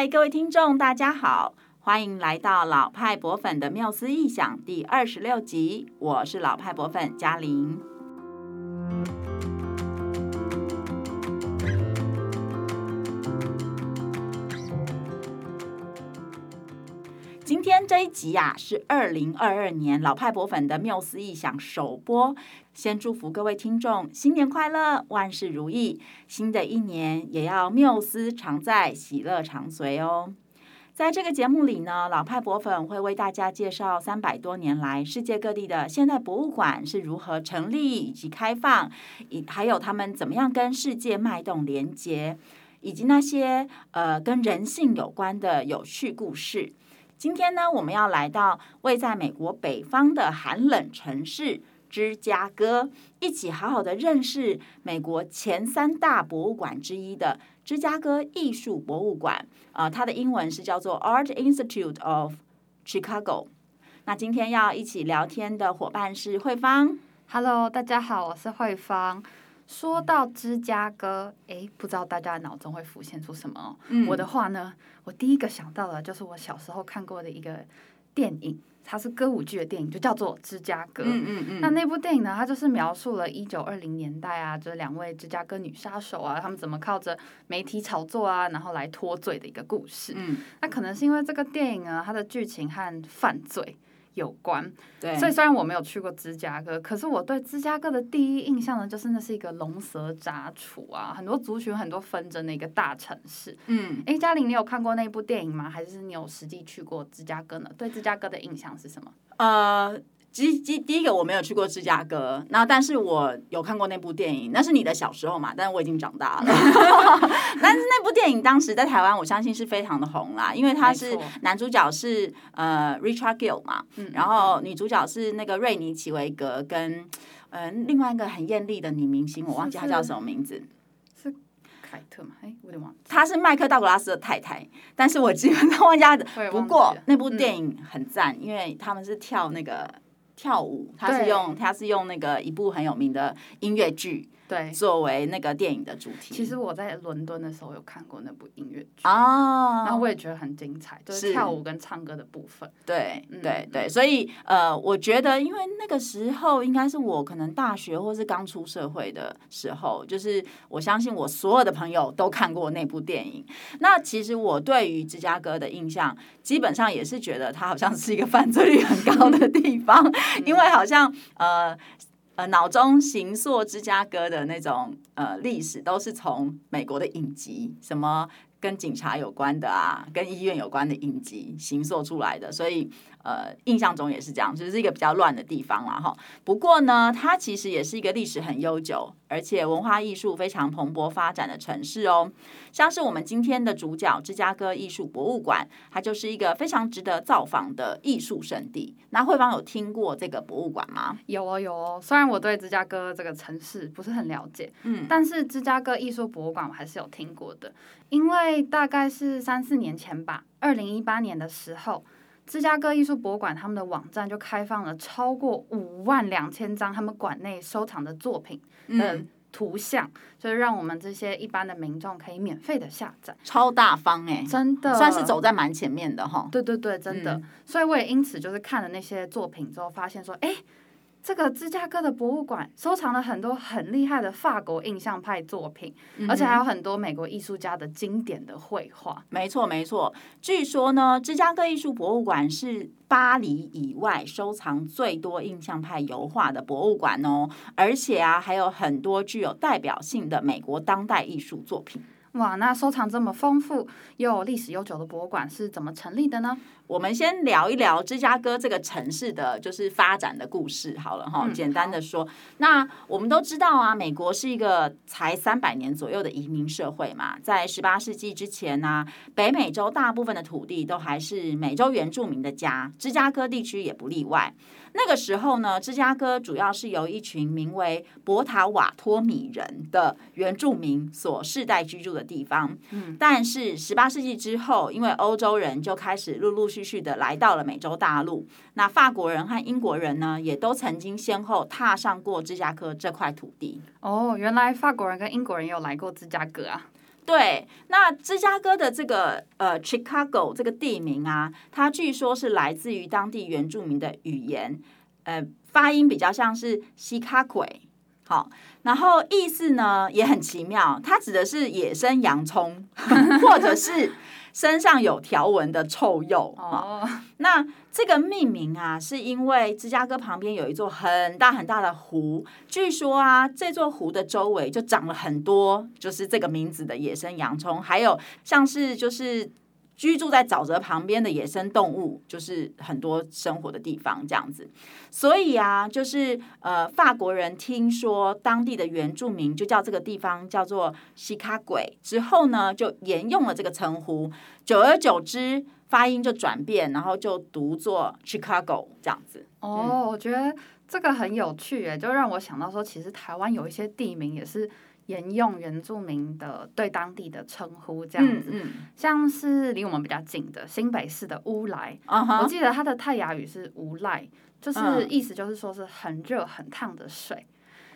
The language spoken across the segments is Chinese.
嗨，各位听众，大家好，欢迎来到老派博粉的妙思异想第二十六集，我是老派博粉嘉玲。这一集呀、啊，是二零二二年老派博粉的缪斯异想首播。先祝福各位听众新年快乐，万事如意。新的一年也要缪斯常在，喜乐常随哦。在这个节目里呢，老派博粉会为大家介绍三百多年来世界各地的现代博物馆是如何成立以及开放，以还有他们怎么样跟世界脉动连接，以及那些呃跟人性有关的有趣故事。今天呢，我们要来到位在美国北方的寒冷城市芝加哥，一起好好的认识美国前三大博物馆之一的芝加哥艺术博物馆。呃，它的英文是叫做 Art Institute of Chicago。那今天要一起聊天的伙伴是慧芳。Hello，大家好，我是慧芳。说到芝加哥，哎，不知道大家脑中会浮现出什么哦？嗯，我的话呢，我第一个想到的就是我小时候看过的一个电影，它是歌舞剧的电影，就叫做《芝加哥》。嗯嗯嗯。那那部电影呢，它就是描述了一九二零年代啊，这两位芝加哥女杀手啊，他们怎么靠着媒体炒作啊，然后来脱罪的一个故事。嗯。那可能是因为这个电影啊，它的剧情和犯罪。有关，对，所以虽然我没有去过芝加哥，可是我对芝加哥的第一印象呢，就是那是一个龙蛇杂处啊，很多族群、很多纷争的一个大城市。嗯，哎，嘉玲，你有看过那部电影吗？还是你有实际去过芝加哥呢？对芝加哥的印象是什么？呃。第第第一个我没有去过芝加哥，那但是我有看过那部电影，那是你的小时候嘛，但是我已经长大了。但是那部电影当时在台湾，我相信是非常的红啦，因为他是男主角是呃 Richard Gill 嘛，然后女主角是那个瑞妮奇维格跟嗯、呃、另外一个很艳丽的女明星，我忘记她叫什么名字，是凯特吗？哎，我有点忘记。她是麦克道格拉斯的太太，但是我基本上忘记的。不过那部电影很赞，因为他们是跳那个。跳舞，他是用他是用那个一部很有名的音乐剧。对，作为那个电影的主题。其实我在伦敦的时候有看过那部音乐剧哦，然后我也觉得很精彩，就是跳舞跟唱歌的部分。对，对，对，所以呃，我觉得因为那个时候应该是我可能大学或是刚出社会的时候，就是我相信我所有的朋友都看过那部电影。那其实我对于芝加哥的印象，基本上也是觉得它好像是一个犯罪率很高的地方，因为好像呃。呃，脑中形塑芝加哥的那种呃历史，都是从美国的影集，什么跟警察有关的啊，跟医院有关的影集形塑出来的，所以。呃，印象中也是这样，就是一个比较乱的地方啦，哈。不过呢，它其实也是一个历史很悠久，而且文化艺术非常蓬勃发展的城市哦。像是我们今天的主角芝加哥艺术博物馆，它就是一个非常值得造访的艺术圣地。那慧芳有听过这个博物馆吗？有哦，有哦。虽然我对芝加哥这个城市不是很了解，嗯，但是芝加哥艺术博物馆我还是有听过的，因为大概是三四年前吧，二零一八年的时候。芝加哥艺术博物馆他们的网站就开放了超过五万两千张他们馆内收藏的作品的图像，嗯、就是让我们这些一般的民众可以免费的下载，超大方哎、欸，真的算是走在蛮前面的哈。对对对，真的。嗯、所以我也因此就是看了那些作品之后，发现说，哎。这个芝加哥的博物馆收藏了很多很厉害的法国印象派作品，嗯、而且还有很多美国艺术家的经典的绘画。没错，没错。据说呢，芝加哥艺术博物馆是巴黎以外收藏最多印象派油画的博物馆哦，而且啊，还有很多具有代表性的美国当代艺术作品。哇，那收藏这么丰富又历史悠久的博物馆是怎么成立的呢？我们先聊一聊芝加哥这个城市的就是发展的故事好了哈。简单的说，那我们都知道啊，美国是一个才三百年左右的移民社会嘛，在十八世纪之前呢，北美洲大部分的土地都还是美洲原住民的家，芝加哥地区也不例外。那个时候呢，芝加哥主要是由一群名为博塔瓦托米人的原住民所世代居住的地方。嗯，但是十八世纪之后，因为欧洲人就开始陆陆续续的来到了美洲大陆，那法国人和英国人呢，也都曾经先后踏上过芝加哥这块土地。哦，原来法国人跟英国人有来过芝加哥啊。对，那芝加哥的这个呃 Chicago 这个地名啊，它据说是来自于当地原住民的语言，呃，发音比较像是西卡鬼。好，然后意思呢也很奇妙，它指的是野生洋葱，或者是身上有条纹的臭鼬。哦，那这个命名啊，是因为芝加哥旁边有一座很大很大的湖，据说啊，这座湖的周围就长了很多，就是这个名字的野生洋葱，还有像是就是。居住在沼泽旁边的野生动物，就是很多生活的地方这样子。所以啊，就是呃，法国人听说当地的原住民就叫这个地方叫做西卡鬼，之后呢，就沿用了这个称呼。久而久之，发音就转变，然后就读作 Chicago 这样子。哦，嗯，我觉得这个很有趣诶，就让我想到说，其实台湾有一些地名也是。沿用原住民的对当地的称呼，这样子，嗯嗯、像是离我们比较近的新北市的乌来，uh huh、我记得它的泰雅语是无赖，就是意思就是说是很热很烫的水。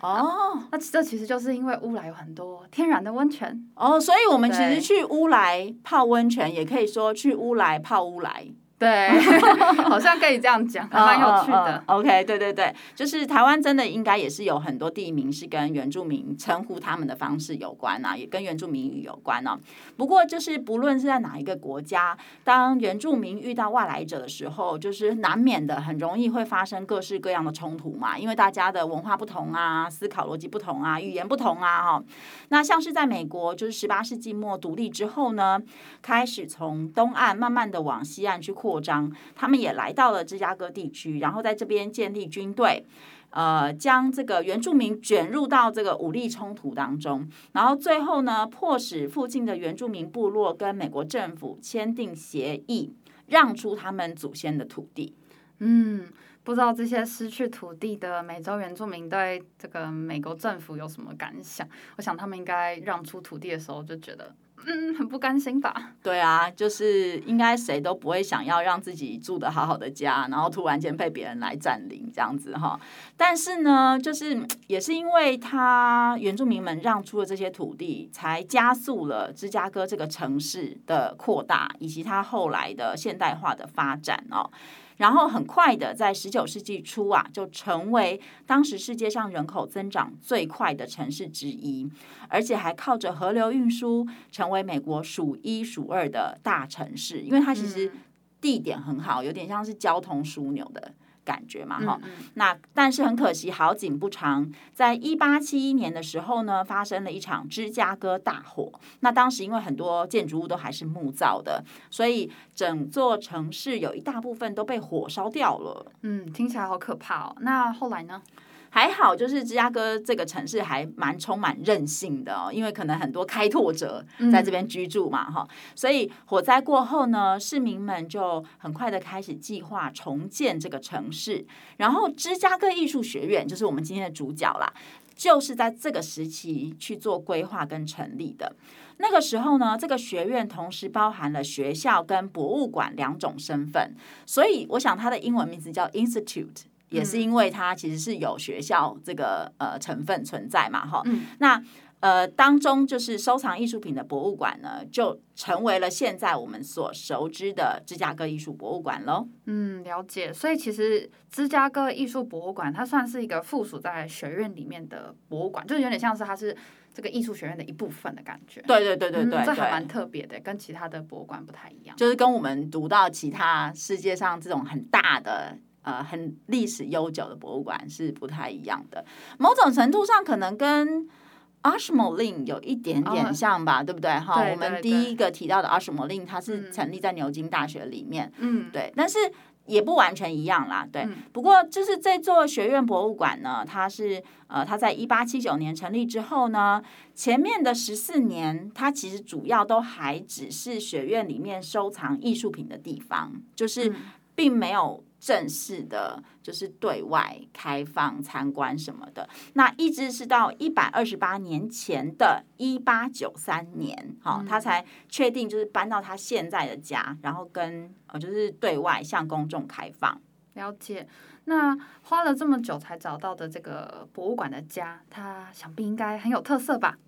哦、uh，那这其实就是因为乌来有很多天然的温泉。哦，oh, 所以我们其实去乌来泡温泉，也可以说去乌来泡乌来。对，好像可以这样讲，蛮有趣的。OK，对对对，就是台湾真的应该也是有很多地名是跟原住民称呼他们的方式有关啊，也跟原住民语有关哦。不过就是不论是在哪一个国家，当原住民遇到外来者的时候，就是难免的很容易会发生各式各样的冲突嘛，因为大家的文化不同啊，思考逻辑不同啊，语言不同啊，哈。那像是在美国，就是十八世纪末独立之后呢，开始从东岸慢慢的往西岸去扩。张，他们也来到了芝加哥地区，然后在这边建立军队，呃，将这个原住民卷入到这个武力冲突当中，然后最后呢，迫使附近的原住民部落跟美国政府签订协议，让出他们祖先的土地。嗯，不知道这些失去土地的美洲原住民对这个美国政府有什么感想？我想他们应该让出土地的时候就觉得。嗯，很不甘心吧？对啊，就是应该谁都不会想要让自己住得好好的家，然后突然间被别人来占领这样子哈。但是呢，就是也是因为他原住民们让出了这些土地，才加速了芝加哥这个城市的扩大，以及它后来的现代化的发展哦。然后很快的，在十九世纪初啊，就成为当时世界上人口增长最快的城市之一，而且还靠着河流运输，成为美国数一数二的大城市。因为它其实地点很好，有点像是交通枢纽的。感觉嘛，哈、嗯嗯，那但是很可惜，好景不长，在一八七一年的时候呢，发生了一场芝加哥大火。那当时因为很多建筑物都还是木造的，所以整座城市有一大部分都被火烧掉了。嗯，听起来好可怕哦。那后来呢？还好，就是芝加哥这个城市还蛮充满韧性的哦，因为可能很多开拓者在这边居住嘛，哈、所以火灾过后呢，市民们就很快的开始计划重建这个城市。然后，芝加哥艺术学院就是我们今天的主角啦，就是在这个时期去做规划跟成立的。那个时候呢，这个学院同时包含了学校跟博物馆两种身份，所以我想它的英文名字叫 Institute。也是因为它其实是有学校这个呃成分存在嘛，哈，嗯、那呃当中就是收藏艺术品的博物馆呢，就成为了现在我们所熟知的芝加哥艺术博物馆喽。嗯，了解。所以其实芝加哥艺术博物馆它算是一个附属在学院里面的博物馆，就是有点像是它是这个艺术学院的一部分的感觉。对对对对对，嗯、这还蛮特别的，跟其他的博物馆不太一样。就是跟我们读到其他世界上这种很大的。呃，很历史悠久的博物馆是不太一样的，某种程度上可能跟 Ashmolean 有一点点像吧，哦、对不对？哈，我们第一个提到的 Ashmolean，它是成立在牛津大学里面，嗯，对，但是也不完全一样啦，对。嗯、不过就是这座学院博物馆呢，它是呃，它在一八七九年成立之后呢，前面的十四年，它其实主要都还只是学院里面收藏艺术品的地方，就是并没有。正式的，就是对外开放参观什么的，那一直是到一百二十八年前的一八九三年，好、嗯，他才确定就是搬到他现在的家，然后跟呃，就是对外向公众开放。了解。那花了这么久才找到的这个博物馆的家，它想必应该很有特色吧？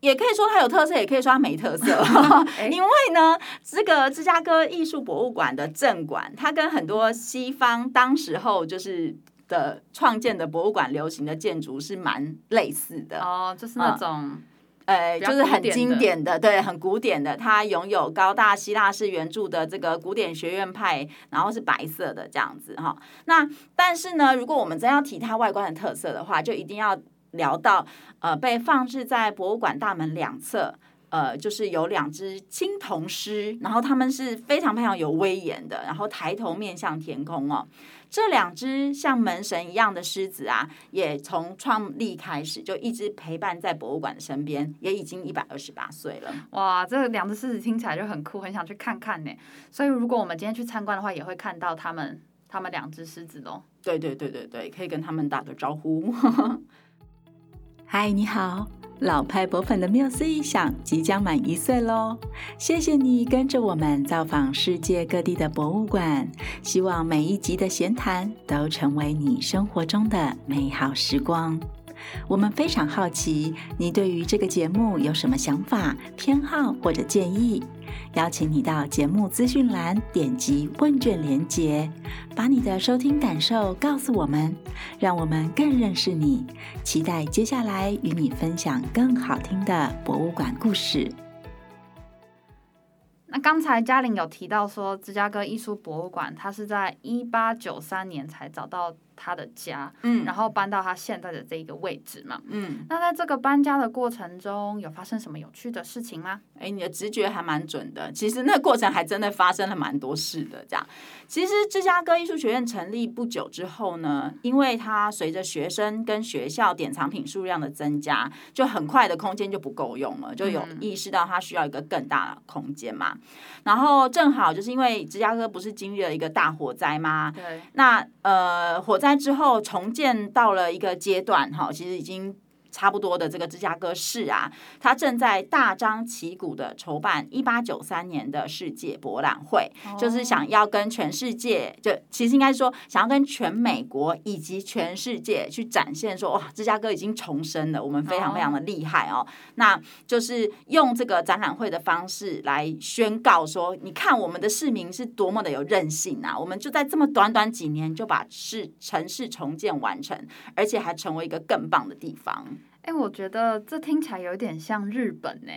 也可以说它有特色，也可以说它没特色。因为呢，这个芝加哥艺术博物馆的镇馆，它跟很多西方当时候就是的创建的博物馆流行的建筑是蛮类似的哦，就是那种。嗯呃，就是很经典的，对，很古典的。它拥有高大希腊式圆柱的这个古典学院派，然后是白色的这样子哈。那但是呢，如果我们真要提它外观的特色的话，就一定要聊到呃，被放置在博物馆大门两侧，呃，就是有两只青铜狮，然后他们是非常非常有威严的，然后抬头面向天空哦。这两只像门神一样的狮子啊，也从创立开始就一直陪伴在博物馆的身边，也已经一百二十八岁了。哇，这两只狮子听起来就很酷，很想去看看呢。所以如果我们今天去参观的话，也会看到他们，他们两只狮子哦。对对对对对，可以跟他们打个招呼。嗨，你好。老派博粉的缪斯一想即将满一岁喽！谢谢你跟着我们造访世界各地的博物馆，希望每一集的闲谈都成为你生活中的美好时光。我们非常好奇，你对于这个节目有什么想法、偏好或者建议？邀请你到节目资讯栏点击问卷连接，把你的收听感受告诉我们，让我们更认识你。期待接下来与你分享更好听的博物馆故事。那刚才嘉玲有提到说，芝加哥艺术博物馆，它是在一八九三年才找到。他的家，嗯，然后搬到他现在的这一个位置嘛，嗯，那在这个搬家的过程中，有发生什么有趣的事情吗？哎，你的直觉还蛮准的。其实那个过程还真的发生了蛮多事的。这样，其实芝加哥艺术学院成立不久之后呢，因为它随着学生跟学校典藏品数量的增加，就很快的空间就不够用了，就有意识到它需要一个更大的空间嘛。嗯、然后正好就是因为芝加哥不是经历了一个大火灾吗？对，那呃火灾。之后重建到了一个阶段，哈，其实已经。差不多的这个芝加哥市啊，它正在大张旗鼓的筹办一八九三年的世界博览会，就是想要跟全世界，就其实应该说想要跟全美国以及全世界去展现说，哇，芝加哥已经重生了，我们非常非常的厉害哦。那就是用这个展览会的方式来宣告说，你看我们的市民是多么的有韧性啊！我们就在这么短短几年就把市城市重建完成，而且还成为一个更棒的地方。哎，我觉得这听起来有点像日本呢。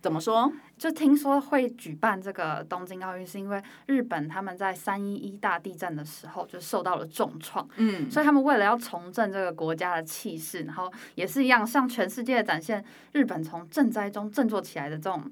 怎么说？就听说会举办这个东京奥运，是因为日本他们在三一一大地震的时候就受到了重创，嗯，所以他们为了要重振这个国家的气势，然后也是一样向全世界展现日本从震灾中振作起来的这种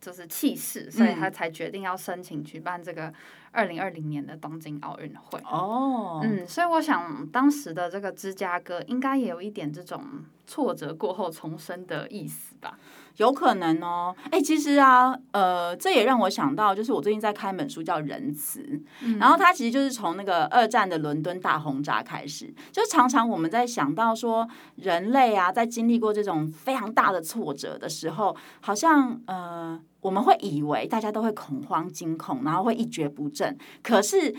就是气势，所以他才决定要申请举办这个。二零二零年的东京奥运会哦，嗯，所以我想当时的这个芝加哥应该也有一点这种挫折过后重生的意思吧？有可能哦。哎，其实啊，呃，这也让我想到，就是我最近在看一本书叫《仁慈》，嗯，然后它其实就是从那个二战的伦敦大轰炸开始，就常常我们在想到说，人类啊，在经历过这种非常大的挫折的时候，好像呃。我们会以为大家都会恐慌惊恐，然后会一蹶不振。可是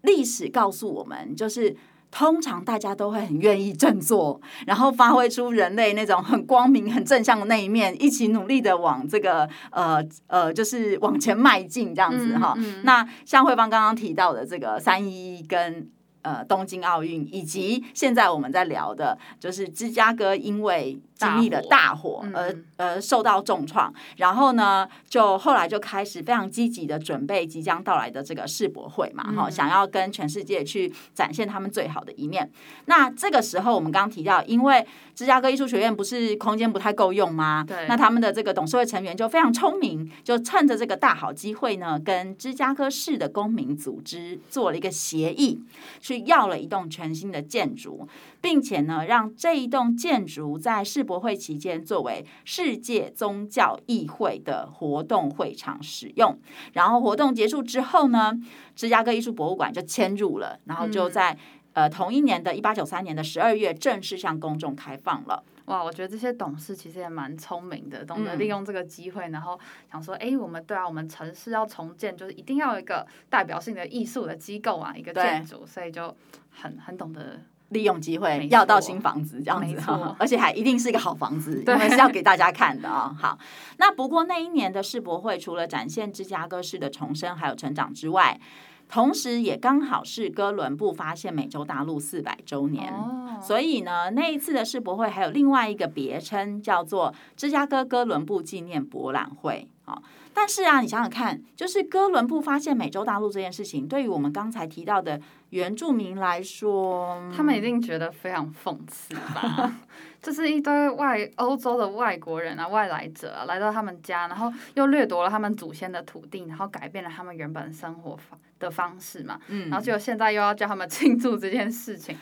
历史告诉我们，就是通常大家都会很愿意振作，然后发挥出人类那种很光明、很正向的那一面，一起努力的往这个呃呃，就是往前迈进这样子哈。嗯嗯、那像慧芳刚刚提到的这个三一一跟。呃，东京奥运以及现在我们在聊的，就是芝加哥因为经历了大火而呃受到重创，然后呢，就后来就开始非常积极的准备即将到来的这个世博会嘛，哈，想要跟全世界去展现他们最好的一面。那这个时候我们刚刚提到，因为芝加哥艺术学院不是空间不太够用吗？对。那他们的这个董事会成员就非常聪明，就趁着这个大好机会呢，跟芝加哥市的公民组织做了一个协议。去要了一栋全新的建筑，并且呢，让这一栋建筑在世博会期间作为世界宗教议会的活动会场使用。然后活动结束之后呢，芝加哥艺术博物馆就迁入了，然后就在、嗯、呃同一年的一八九三年的十二月正式向公众开放了。哇，我觉得这些董事其实也蛮聪明的，懂得利用这个机会，然后想说，哎，我们对啊，我们城市要重建，就是一定要有一个代表性的艺术的机构啊，一个建筑，所以就很很懂得利用机会要到新房子这样子而且还一定是一个好房子，对因为是要给大家看的啊、哦。好，那不过那一年的世博会除了展现芝加哥市的重生还有成长之外，同时也刚好是哥伦布发现美洲大陆四百周年，哦、所以呢，那一次的世博会还有另外一个别称叫做芝加哥哥伦布纪念博览会啊。但是啊，你想想看，就是哥伦布发现美洲大陆这件事情，对于我们刚才提到的原住民来说，他们一定觉得非常讽刺吧？就是一堆外欧洲的外国人啊，外来者啊，来到他们家，然后又掠夺了他们祖先的土地，然后改变了他们原本生活方的方式嘛。嗯，然后结果现在又要叫他们庆祝这件事情，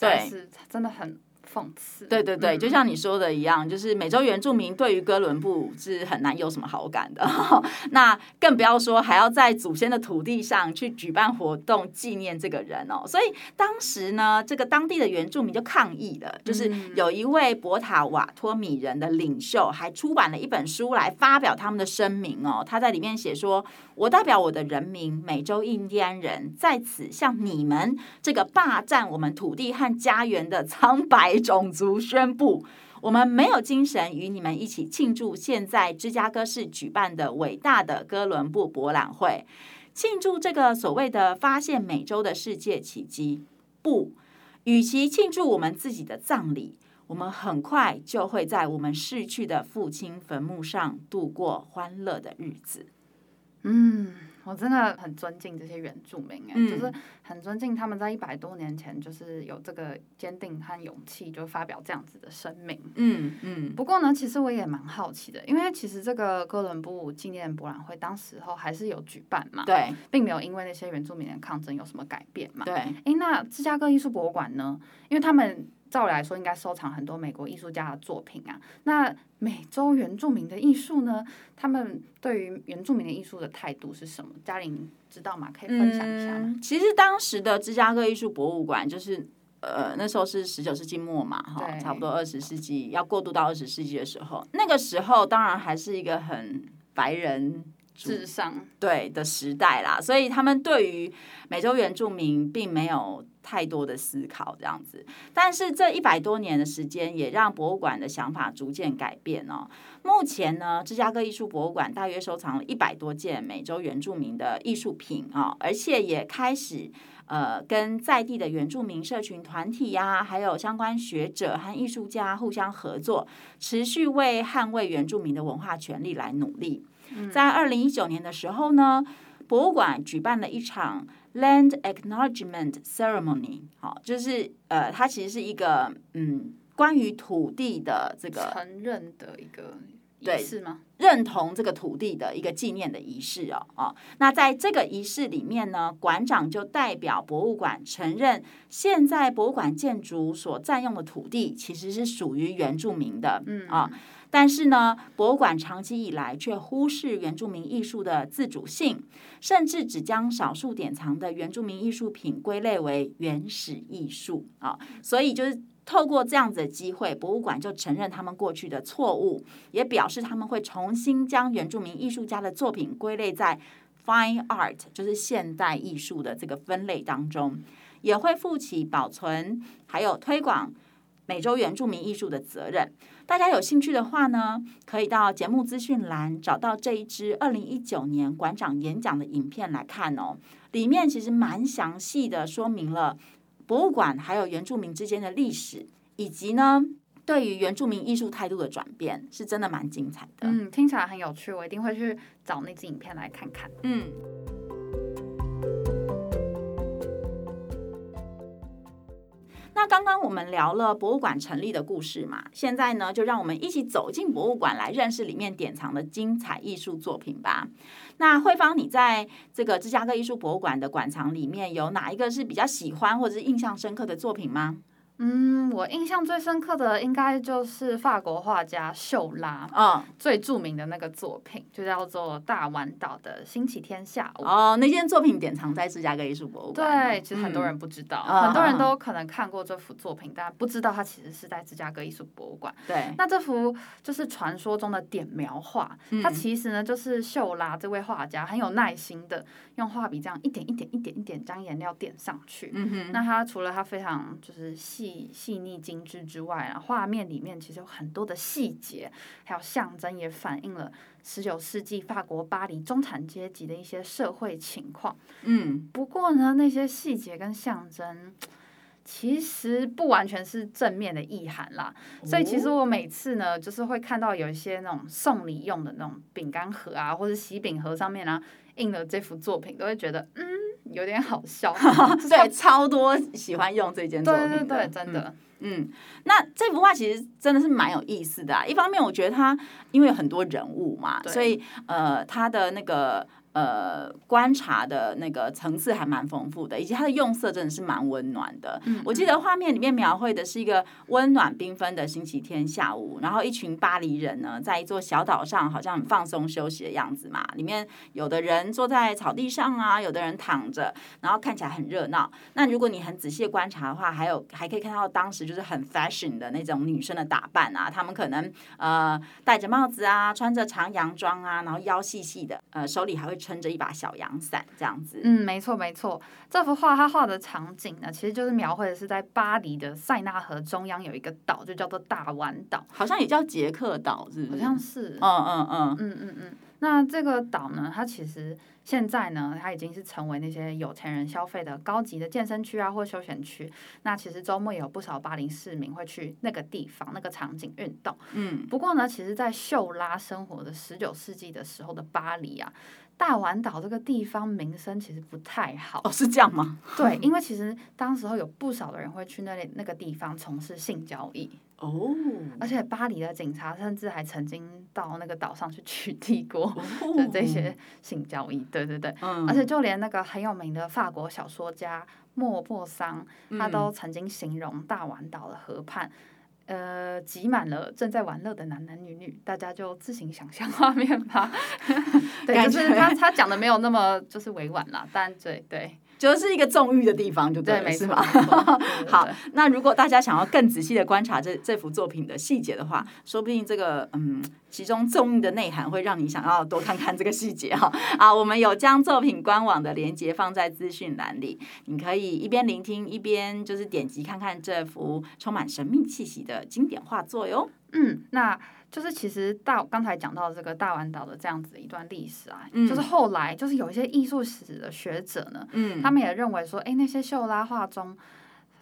对，是真的很。讽刺，对对对，就像你说的一样，就是美洲原住民对于哥伦布是很难有什么好感的，那更不要说还要在祖先的土地上去举办活动纪念这个人哦。所以当时呢，这个当地的原住民就抗议了，就是有一位博塔瓦托米人的领袖还出版了一本书来发表他们的声明哦。他在里面写说：“我代表我的人民美洲印第安人，在此向你们这个霸占我们土地和家园的苍白。”种族宣布，我们没有精神与你们一起庆祝现在芝加哥市举办的伟大的哥伦布博览会，庆祝这个所谓的发现美洲的世界奇迹。不，与其庆祝我们自己的葬礼，我们很快就会在我们逝去的父亲坟墓上度过欢乐的日子。嗯。我真的很尊敬这些原住民哎，嗯、就是很尊敬他们在一百多年前就是有这个坚定和勇气，就发表这样子的声明。嗯嗯。不过呢，其实我也蛮好奇的，因为其实这个哥伦布纪念博览会当时候还是有举办嘛，对，并没有因为那些原住民的抗争有什么改变嘛。对。哎，那芝加哥艺术博物馆呢？因为他们。照理来说，应该收藏很多美国艺术家的作品啊。那美洲原住民的艺术呢？他们对于原住民的艺术的态度是什么？嘉玲知道吗？可以分享一下吗？嗯，其实当时的芝加哥艺术博物馆，就是呃，那时候是十九世纪末嘛，哈，差不多二十世纪要过渡到二十世纪的时候，那个时候当然还是一个很白人至上对的时代啦，所以他们对于美洲原住民并没有。太多的思考这样子，但是这一百多年的时间也让博物馆的想法逐渐改变哦。目前呢，芝加哥艺术博物馆大约收藏了一百多件美洲原住民的艺术品啊，而且也开始呃跟在地的原住民社群团体呀，还有相关学者和艺术家互相合作，持续为捍卫原住民的文化权利来努力。在二零一九年的时候呢，博物馆举办了一场。Land Acknowledgement Ceremony，好，就是呃，它其实是一个嗯，关于土地的这个承认的一个仪式吗？认同这个土地的一个纪念的仪式哦，哦，那在这个仪式里面呢，馆长就代表博物馆承认，现在博物馆建筑所占用的土地其实是属于原住民的，嗯啊。但是呢，博物馆长期以来却忽视原住民艺术的自主性，甚至只将少数典藏的原住民艺术品归类为原始艺术啊。所以就是透过这样子的机会，博物馆就承认他们过去的错误，也表示他们会重新将原住民艺术家的作品归类在 Fine Art，就是现代艺术的这个分类当中，也会负起保存还有推广美洲原住民艺术的责任。大家有兴趣的话呢，可以到节目资讯栏找到这一支二零一九年馆长演讲的影片来看哦。里面其实蛮详细的说明了博物馆还有原住民之间的历史，以及呢对于原住民艺术态度的转变，是真的蛮精彩的。嗯，听起来很有趣，我一定会去找那支影片来看看。嗯。那刚刚我们聊了博物馆成立的故事嘛，现在呢，就让我们一起走进博物馆来认识里面典藏的精彩艺术作品吧。那慧芳，你在这个芝加哥艺术博物馆的馆藏里面有哪一个是比较喜欢或者是印象深刻的作品吗？嗯，我印象最深刻的应该就是法国画家秀拉，嗯，最著名的那个作品就叫做《大丸岛的星期天下午》。哦，那件作品典藏在芝加哥艺术博物馆。对，其实很多人不知道，嗯、很多人都可能看过这幅作品，但不知道它其实是在芝加哥艺术博物馆。对，那这幅就是传说中的点描画，嗯、它其实呢就是秀拉这位画家很有耐心的用画笔这样一点一点一点一点将颜料点上去。嗯哼，那他除了他非常就是细。细细腻精致之外啊，画面里面其实有很多的细节，还有象征，也反映了十九世纪法国巴黎中产阶级的一些社会情况。嗯，不过呢，那些细节跟象征其实不完全是正面的意涵啦。哦、所以其实我每次呢，就是会看到有一些那种送礼用的那种饼干盒啊，或者喜饼盒上面啊，印了这幅作品，都会觉得嗯。有点好笑，对，超多喜欢用这件作品的，对对对，真的嗯，嗯，那这幅画其实真的是蛮有意思的啊。一方面，我觉得它因为有很多人物嘛，对所以呃，它的那个。呃，观察的那个层次还蛮丰富的，以及它的用色真的是蛮温暖的。嗯嗯，我记得画面里面描绘的是一个温暖缤纷的星期天下午，然后一群巴黎人呢，在一座小岛上，好像很放松休息的样子嘛。里面有的人坐在草地上啊，有的人躺着，然后看起来很热闹。那如果你很仔细观察的话，还有还可以看到当时就是很 fashion 的那种女生的打扮啊，她们可能呃戴着帽子啊，穿着长洋装啊，然后腰细细的，呃手里还会。撑着一把小阳伞，这样子。嗯，没错没错。这幅画他画的场景呢，其实就是描绘的是在巴黎的塞纳河中央有一个岛，就叫做大湾岛，好像也叫捷克岛，是不是？好像是。嗯嗯嗯嗯嗯嗯。那这个岛呢，它其实现在呢，它已经是成为那些有钱人消费的高级的健身区啊，或休闲区。那其实周末也有不少巴黎市民会去那个地方、那个场景运动。嗯。不过呢，其实，在秀拉生活的十九世纪的时候的巴黎啊。大丸岛这个地方名声其实不太好哦，是这样吗？对，因为其实当时候有不少的人会去那里那个地方从事性交易哦，而且巴黎的警察甚至还曾经到那个岛上去取缔过，哦、就这些性交易。对对对，嗯、而且就连那个很有名的法国小说家莫泊桑，他都曾经形容大丸岛的河畔。呃，挤满了正在玩乐的男男女女，大家就自行想象画面吧。对，就是他他讲的没有那么就是委婉啦，但对对。就是一个纵欲的地方，就对了，是吗？好，那如果大家想要更仔细的观察这 这幅作品的细节的话，说不定这个嗯，其中纵欲的内涵会让你想要多看看这个细节哈。啊，我们有将作品官网的链接放在资讯栏里，你可以一边聆听一边就是点击看看这幅充满神秘气息的经典画作哟。嗯，那。就是其实大刚才讲到这个大丸岛的这样子一段历史啊，嗯、就是后来就是有一些艺术史的学者呢，嗯，他们也认为说，哎，那些秀拉画中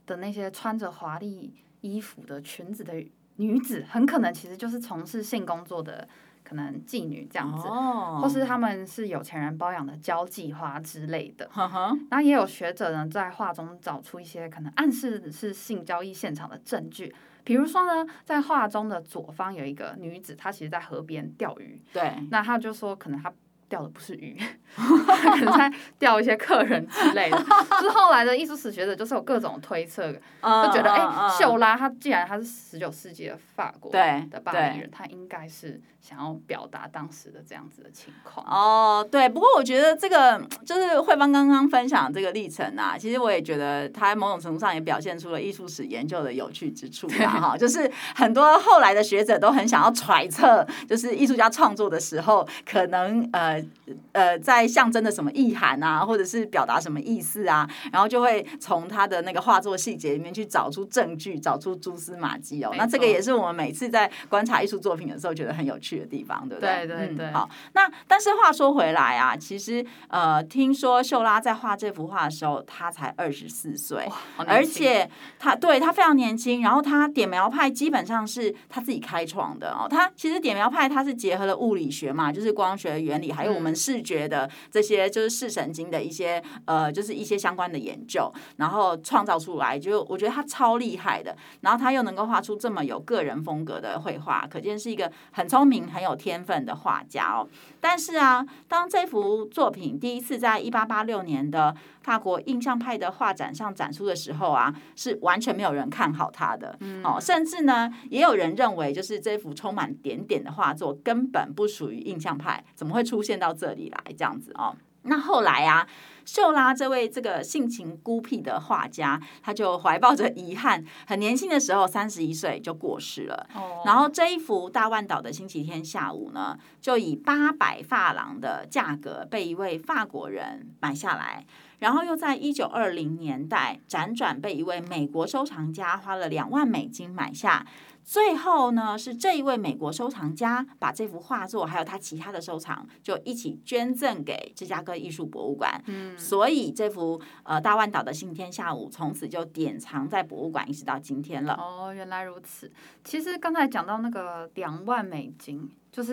的那些穿着华丽衣服的裙子的女子，很可能其实就是从事性工作的可能妓女这样子，哦、或是他们是有钱人包养的交际花之类的。然后、也有学者呢在画中找出一些可能暗示是性交易现场的证据。比如说呢，在画中的左方有一个女子，她其实在河边钓鱼。对，那她就说，可能她钓的不是鱼，可能在钓一些客人之类的。就是后来的艺术史学者就是有各种推测，就觉得哎，秀拉她既然她是十九世纪的法国的巴黎人，她应该是。想要表达当时的这样子的情况哦，对。不过我觉得这个就是慧芳刚刚分享这个历程啊，其实我也觉得他某种程度上也表现出了艺术史研究的有趣之处啊。哈对，就是很多后来的学者都很想要揣测，就是艺术家创作的时候，可能呃呃在象征的什么意涵啊，或者是表达什么意思啊，然后就会从他的那个画作细节里面去找出证据，找出蛛丝马迹哦。那这个也是我们每次在观察艺术作品的时候觉得很有趣的地方，对不对？对对对。好，那但是话说回来啊，其实呃，听说秀拉在画这幅画的时候，他才二十四岁，而且他对他非常年轻。然后他点描派基本上是他自己开创的哦。他其实点描派他是结合了物理学嘛，就是光学原理，还有我们视视觉的这些就是视神经的一些呃，就是一些相关的研究，然后创造出来，就我觉得他超厉害的。然后他又能够画出这么有个人风格的绘画，可见是一个很聪明、很有天分的画家哦。但是啊，当这幅作品第一次在一八八六年的法国印象派的画展上展出的时候啊，是完全没有人看好他的。哦，甚至呢，也有人认为，就是这幅充满点点的画作根本不属于印象派，怎么会出现到这里来这样子哦？那后来啊，秀拉这位这个性情孤僻的画家，他就怀抱着遗憾，很年轻的时候，三十一岁就过世了。Oh. 然后这一幅大万岛的星期天下午呢，就以八百法郎的价格被一位法国人买下来。然后又在一九二零年代辗转被一位美国收藏家花了两万美金买下，最后呢是这一位美国收藏家把这幅画作还有他其他的收藏就一起捐赠给芝加哥艺术博物馆。嗯，所以这幅呃大万岛的信天下午从此就典藏在博物馆一直到今天了。哦，原来如此。其实刚才讲到那个两万美金，就是。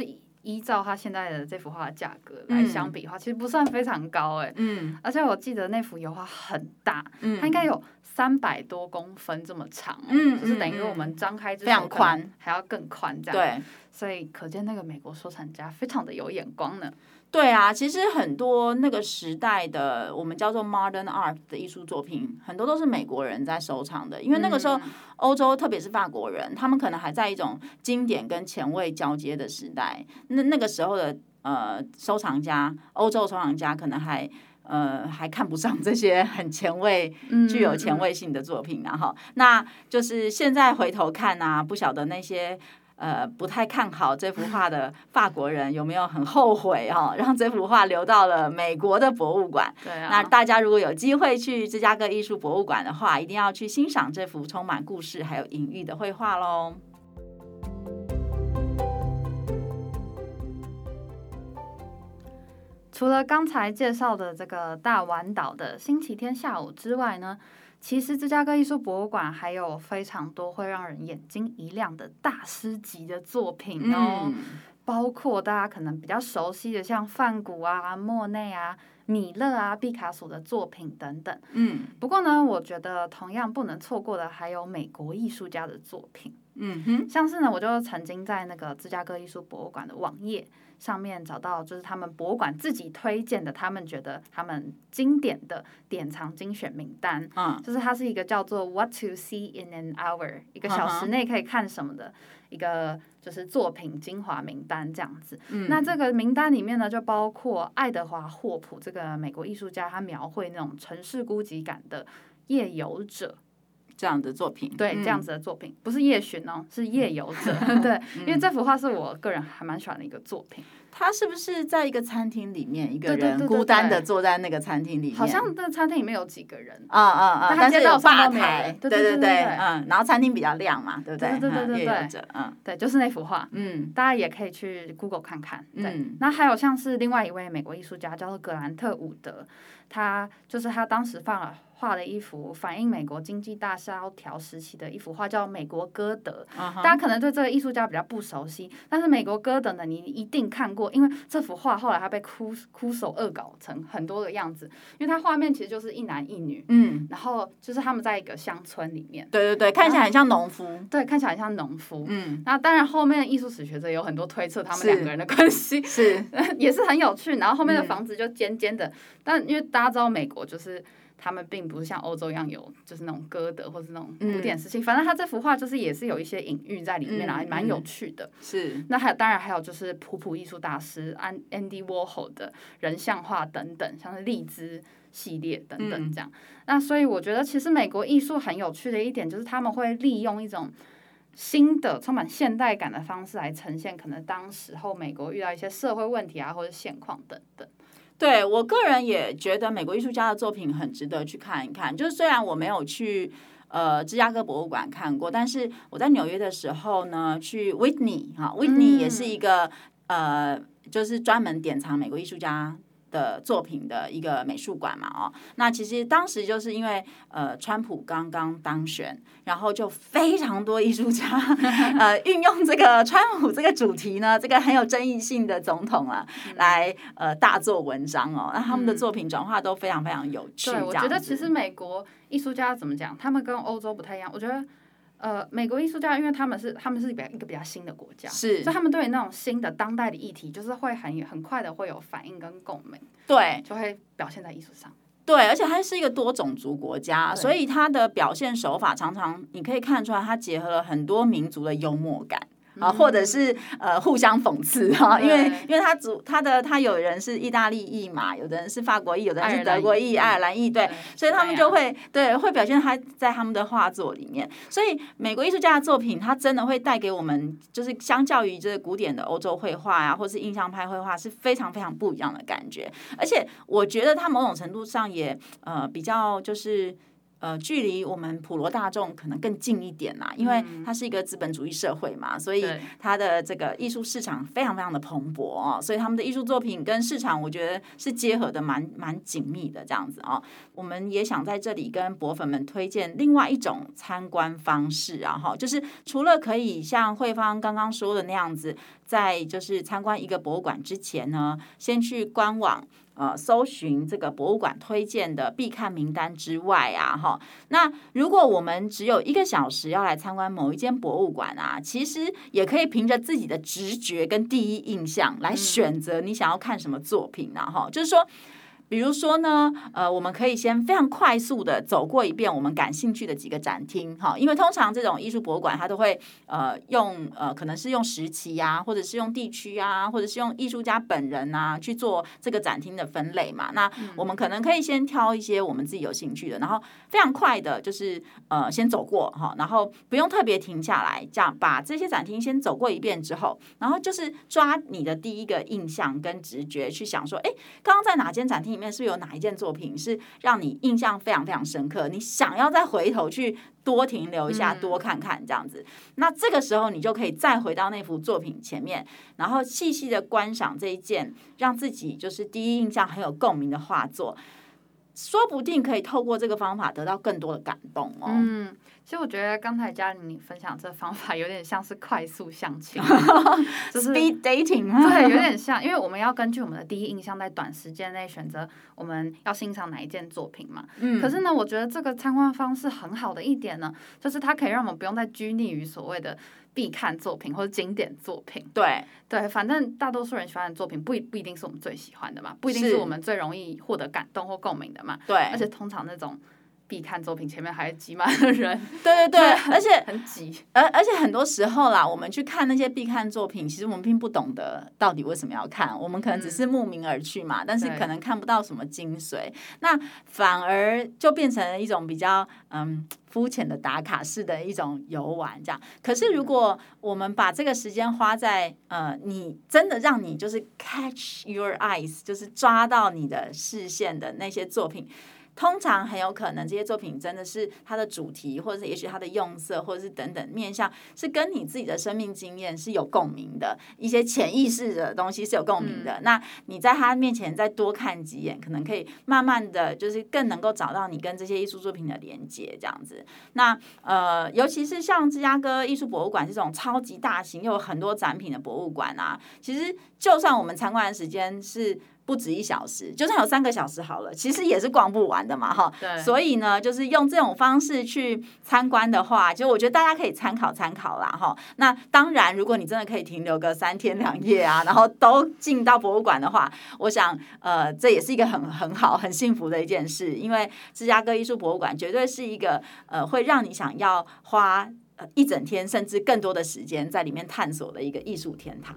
依照他现在的这幅画的价格来相比的话，嗯、其实不算非常高哎。嗯。而且我记得那幅油画很大，嗯、它应该有三百多公分这么长，嗯，就是等于我们张开非常宽，还要更宽这样。对。所以可见那个美国收藏家非常的有眼光呢。对啊，其实很多那个时代的我们叫做 modern art 的艺术作品，很多都是美国人在收藏的，因为那个时候欧洲，特别是法国人，他们可能还在一种经典跟前卫交接的时代。那那个时候的呃收藏家，欧洲收藏家可能还呃还看不上这些很前卫、具有前卫性的作品，然后那就是现在回头看啊，不晓得那些。呃，不太看好这幅画的法国人有没有很后悔哈、哦？让这幅画留到了美国的博物馆。对啊。那大家如果有机会去芝加哥艺术博物馆的话，一定要去欣赏这幅充满故事还有隐喻的绘画喽。除了刚才介绍的这个大丸岛的星期天下午之外呢，其实芝加哥艺术博物馆还有非常多会让人眼睛一亮的大师级的作品哦，嗯、包括大家可能比较熟悉的像梵谷啊、莫内啊、米勒啊、毕卡索的作品等等。嗯，不过呢，我觉得同样不能错过的还有美国艺术家的作品。嗯哼，像是呢，我就曾经在那个芝加哥艺术博物馆的网页。上面找到就是他们博物馆自己推荐的，他们觉得他们经典的典藏精选名单，嗯，就是它是一个叫做 What to See in an Hour，一个小时内可以看什么的，嗯、一个就是作品精华名单这样子。嗯，那这个名单里面呢，就包括爱德华霍普这个美国艺术家，他描绘那种城市孤寂感的夜游者。这样的作品，对，这样子的作品，不是夜巡哦，是夜游者。对，因为这幅画是我个人还蛮喜欢的一个作品。他是不是在一个餐厅里面，一个人孤单的坐在那个餐厅里面？好像那餐厅里面有几个人啊啊啊！但是有吧台，对对对，嗯，然后餐厅比较亮嘛，对不对？对对对对对，嗯，对，就是那幅画，嗯，大家也可以去 Google 看看。对，那还有像是另外一位美国艺术家叫做格兰特伍德，他就是他当时放了。画了一幅反映美国经济大萧条时期的一幅画，叫《美国歌德》。Uh huh. 大家可能对这个艺术家比较不熟悉，但是《美国歌德》呢，你一定看过，因为这幅画后来他被枯枯手恶搞成很多个样子，因为它画面其实就是一男一女，嗯，然后就是他们在一个乡村里面，对对对，看起来很像农夫，对，看起来很像农夫，嗯，那当然后面的艺术史学者有很多推测他们两个人的关系，是 也是很有趣，然后后面的房子就尖尖的，嗯、但因为大家知道美国就是。他们并不是像欧洲一样有，就是那种歌德或是那种古典时期。嗯、反正他这幅画就是也是有一些隐喻在里面啦，还蛮、嗯、有趣的。是。那还有，当然还有就是普普艺术大师安 Andy Warhol 的人像画等等，像是荔枝系列等等这样。嗯、那所以我觉得，其实美国艺术很有趣的一点就是他们会利用一种新的、充满现代感的方式来呈现，可能当时候美国遇到一些社会问题啊，或者现况等等。对，我个人也觉得美国艺术家的作品很值得去看一看。就是虽然我没有去呃芝加哥博物馆看过，但是我在纽约的时候呢，去 Whitney 哈，Whitney 也是一个、嗯、呃，就是专门典藏美国艺术家的作品的一个美术馆嘛，哦，那其实当时就是因为呃，川普刚刚当选，然后就非常多艺术家 呃运用这个川普这个主题呢，这个很有争议性的总统啊，嗯、来呃大做文章哦，那他们的作品转化都非常非常有趣。对，我觉得其实美国艺术家怎么讲，他们跟欧洲不太一样，我觉得。呃，美国艺术家，因为他们是他们是比较一个比较新的国家，是，所以他们对于那种新的当代的议题，就是会很很快的会有反应跟共鸣，对，就会表现在艺术上。对，而且它是一个多种族国家，所以它的表现手法常常你可以看出来，它结合了很多民族的幽默感。啊，或者是呃互相讽刺哈，因为因为他主他的他有人是意大利裔嘛，有的人是法国裔，有的人是德国裔、爱尔兰裔，对，所以他们就会对会表现他在他们的画作里面。所以美国艺术家的作品，他真的会带给我们，就是相较于这个古典的欧洲绘画啊，或是印象派绘画，是非常非常不一样的感觉。而且我觉得他某种程度上也呃比较就是。呃，距离我们普罗大众可能更近一点啦，因为它是一个资本主义社会嘛，所以它的这个艺术市场非常非常的蓬勃哦，所以他们的艺术作品跟市场，我觉得是结合的蛮蛮紧密的这样子哦。我们也想在这里跟博粉们推荐另外一种参观方式啊，哈，就是除了可以像慧芳刚刚说的那样子，在就是参观一个博物馆之前呢，先去官网。呃，搜寻这个博物馆推荐的必看名单之外啊，哈，那如果我们只有一个小时要来参观某一间博物馆啊，其实也可以凭着自己的直觉跟第一印象来选择你想要看什么作品啊，哈，就是说。比如说呢，呃，我们可以先非常快速的走过一遍我们感兴趣的几个展厅，哈，因为通常这种艺术博物馆它都会呃用呃可能是用时期啊，或者是用地区啊，或者是用艺术家本人啊去做这个展厅的分类嘛。那我们可能可以先挑一些我们自己有兴趣的，然后非常快的就是呃先走过哈，然后不用特别停下来，这样把这些展厅先走过一遍之后，然后就是抓你的第一个印象跟直觉去想说，哎，刚刚在哪间展厅里面是不是有哪一件作品是让你印象非常非常深刻？你想要再回头去多停留一下，多看看这样子。那这个时候你就可以再回到那幅作品前面，然后细细的观赏这一件让自己就是第一印象很有共鸣的画作，说不定可以透过这个方法得到更多的感动哦。嗯。其实我觉得刚才嘉玲你分享这方法有点像是快速相亲，就是 speed dating，对，有点 像，因为我们要根据我们的第一印象，在短时间内选择我们要欣赏哪一件作品嘛。嗯。可是呢，我觉得这个参观方式很好的一点呢，就是它可以让我们不用再拘泥于所谓的必看作品或者经典作品。对对，反正大多数人喜欢的作品不一不一定是我们最喜欢的嘛，不一定是我们最容易获得感动或共鸣的嘛。对。而且通常那种。必看作品前面还挤满了人，对 对对，而且很挤，而而且很多时候啦，我们去看那些必看作品，其实我们并不懂得到底为什么要看，我们可能只是慕名而去嘛，嗯、但是可能看不到什么精髓，那反而就变成了一种比较嗯肤浅的打卡式的一种游玩这样。可是如果我们把这个时间花在呃，你真的让你就是 catch your eyes，就是抓到你的视线的那些作品。通常很有可能这些作品真的是它的主题，或者是也许它的用色，或者是等等面向，是跟你自己的生命经验是有共鸣的，一些潜意识的东西是有共鸣的。嗯、那你在他面前再多看几眼，可能可以慢慢的就是更能够找到你跟这些艺术作品的连接，这样子。那呃，尤其是像芝加哥艺术博物馆这种超级大型又有很多展品的博物馆啊，其实就算我们参观的时间是。不止一小时，就算有三个小时好了，其实也是逛不完的嘛，哈。对。所以呢，就是用这种方式去参观的话，就我觉得大家可以参考参考啦，哈。那当然，如果你真的可以停留个三天两夜啊，然后都进到博物馆的话，我想，呃，这也是一个很很好、很幸福的一件事，因为芝加哥艺术博物馆绝对是一个呃，会让你想要花呃一整天甚至更多的时间在里面探索的一个艺术天堂。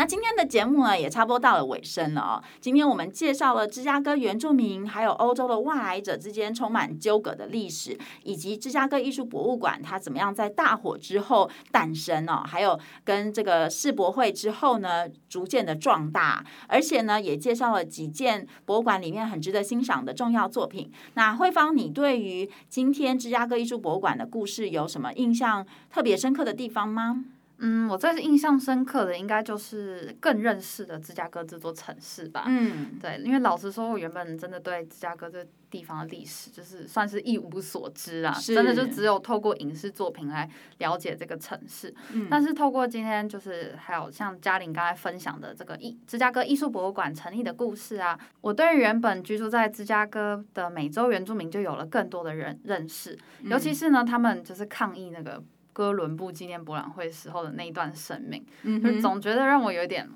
那今天的节目呢，也差不多到了尾声了哦。今天我们介绍了芝加哥原住民还有欧洲的外来者之间充满纠葛的历史，以及芝加哥艺术博物馆它怎么样在大火之后诞生哦，还有跟这个世博会之后呢，逐渐的壮大，而且呢，也介绍了几件博物馆里面很值得欣赏的重要作品。那慧芳，你对于今天芝加哥艺术博物馆的故事有什么印象特别深刻的地方吗？嗯，我最印象深刻的应该就是更认识的芝加哥这座城市吧。嗯，对，因为老实说，我原本真的对芝加哥这地方的历史就是算是一无所知啊，真的就只有透过影视作品来了解这个城市。嗯，但是透过今天就是还有像嘉玲刚才分享的这个艺芝加哥艺术博物馆成立的故事啊，我对原本居住在芝加哥的美洲原住民就有了更多的人认识，尤其是呢，他们就是抗议那个。哥伦布纪念博览会时候的那一段生命，嗯、就总觉得让我有点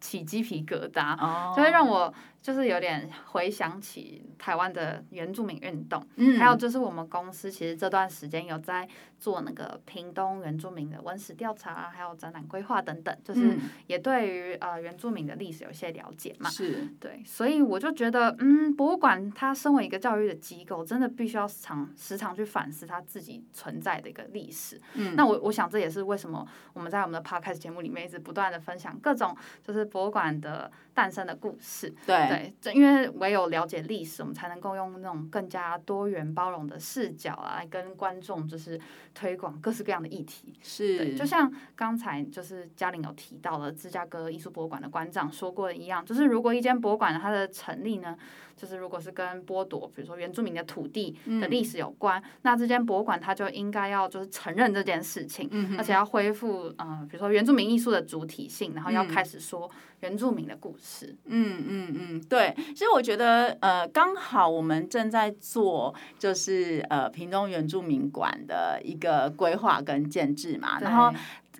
起鸡皮疙瘩，哦、就会让我。就是有点回想起台湾的原住民运动，嗯，还有就是我们公司其实这段时间有在做那个屏东原住民的文史调查，还有展览规划等等，就是也对于呃原住民的历史有些了解嘛，是对，所以我就觉得，嗯，博物馆它身为一个教育的机构，真的必须要常时常去反思它自己存在的一个历史。嗯，那我我想这也是为什么我们在我们的 podcast 节目里面一直不断的分享各种就是博物馆的诞生的故事。对。对，正因为唯有了解历史，我们才能够用那种更加多元包容的视角啊，来跟观众就是推广各式各样的议题。是，对，就像刚才就是嘉玲有提到了芝加哥艺术博物馆的馆长说过的一样，就是如果一间博物馆它的成立呢，就是如果是跟剥夺，比如说原住民的土地的历史有关，嗯、那这间博物馆它就应该要就是承认这件事情，嗯、而且要恢复嗯、呃，比如说原住民艺术的主体性，然后要开始说原住民的故事。嗯嗯嗯，对。其实我觉得呃，刚好我们正在做就是呃屏东原住民馆的一个规划跟建制嘛，然后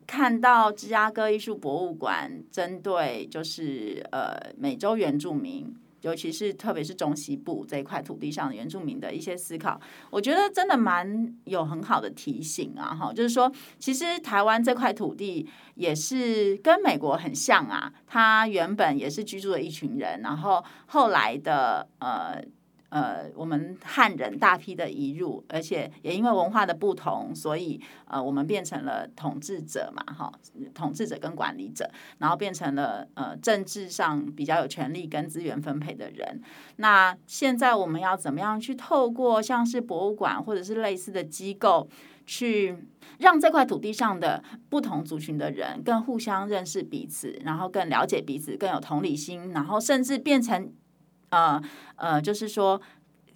看到芝加哥艺术博物馆针对就是呃美洲原住民。尤其是特别是中西部这一块土地上的原住民的一些思考，我觉得真的蛮有很好的提醒啊！哈，就是说，其实台湾这块土地也是跟美国很像啊，它原本也是居住的一群人，然后后来的呃。呃，我们汉人大批的移入，而且也因为文化的不同，所以呃，我们变成了统治者嘛，哈，统治者跟管理者，然后变成了呃政治上比较有权力跟资源分配的人。那现在我们要怎么样去透过像是博物馆或者是类似的机构，去让这块土地上的不同族群的人更互相认识彼此，然后更了解彼此，更有同理心，然后甚至变成。呃呃，就是说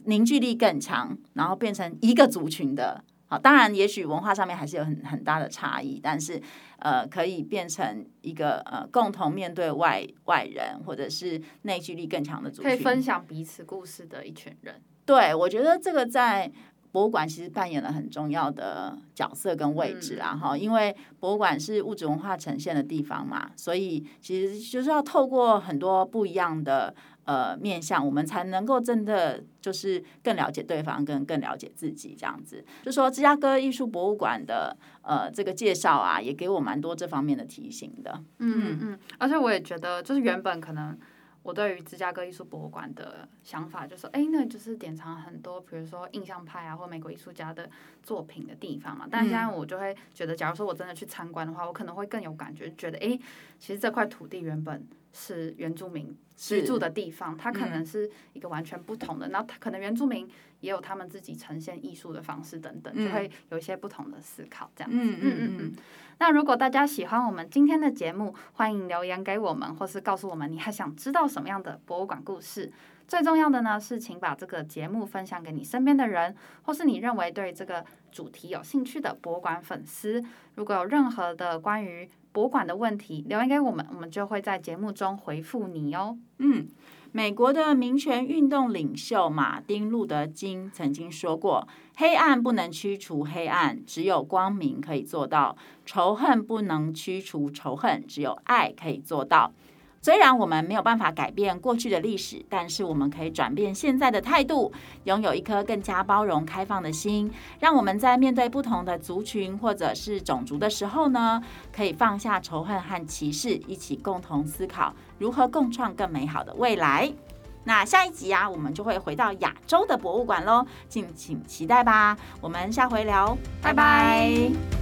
凝聚力更强，然后变成一个族群的。好，当然也许文化上面还是有很很大的差异，但是呃，可以变成一个呃共同面对外外人，或者是内聚力更强的族群，可以分享彼此故事的一群人。对，我觉得这个在博物馆其实扮演了很重要的角色跟位置啊，哈、嗯，因为博物馆是物质文化呈现的地方嘛，所以其实就是要透过很多不一样的。呃，面向我们才能够真的就是更了解对方，跟更了解自己这样子。就说芝加哥艺术博物馆的呃这个介绍啊，也给我蛮多这方面的提醒的。嗯嗯，而且我也觉得，就是原本可能我对于芝加哥艺术博物馆的想法，就是说，哎，那就是典藏很多，比如说印象派啊，或美国艺术家的作品的地方嘛。但现在我就会觉得，假如说我真的去参观的话，我可能会更有感觉，觉得，哎，其实这块土地原本。是原住民居住的地方，它可能是一个完全不同的。然后，它可能原住民也有他们自己呈现艺术的方式等等，就会有一些不同的思考。这样子，嗯嗯嗯嗯。那如果大家喜欢我们今天的节目，欢迎留言给我们，或是告诉我们你还想知道什么样的博物馆故事。最重要的呢，是请把这个节目分享给你身边的人，或是你认为对这个主题有兴趣的博物馆粉丝。如果有任何的关于博物馆的问题留言给我们，我们就会在节目中回复你哦。嗯，美国的民权运动领袖马丁·路德·金曾经说过：“黑暗不能驱除黑暗，只有光明可以做到；仇恨不能驱除仇恨，只有爱可以做到。”虽然我们没有办法改变过去的历史，但是我们可以转变现在的态度，拥有一颗更加包容、开放的心，让我们在面对不同的族群或者是种族的时候呢，可以放下仇恨和歧视，一起共同思考如何共创更美好的未来。那下一集啊，我们就会回到亚洲的博物馆喽，敬请期待吧。我们下回聊，拜拜。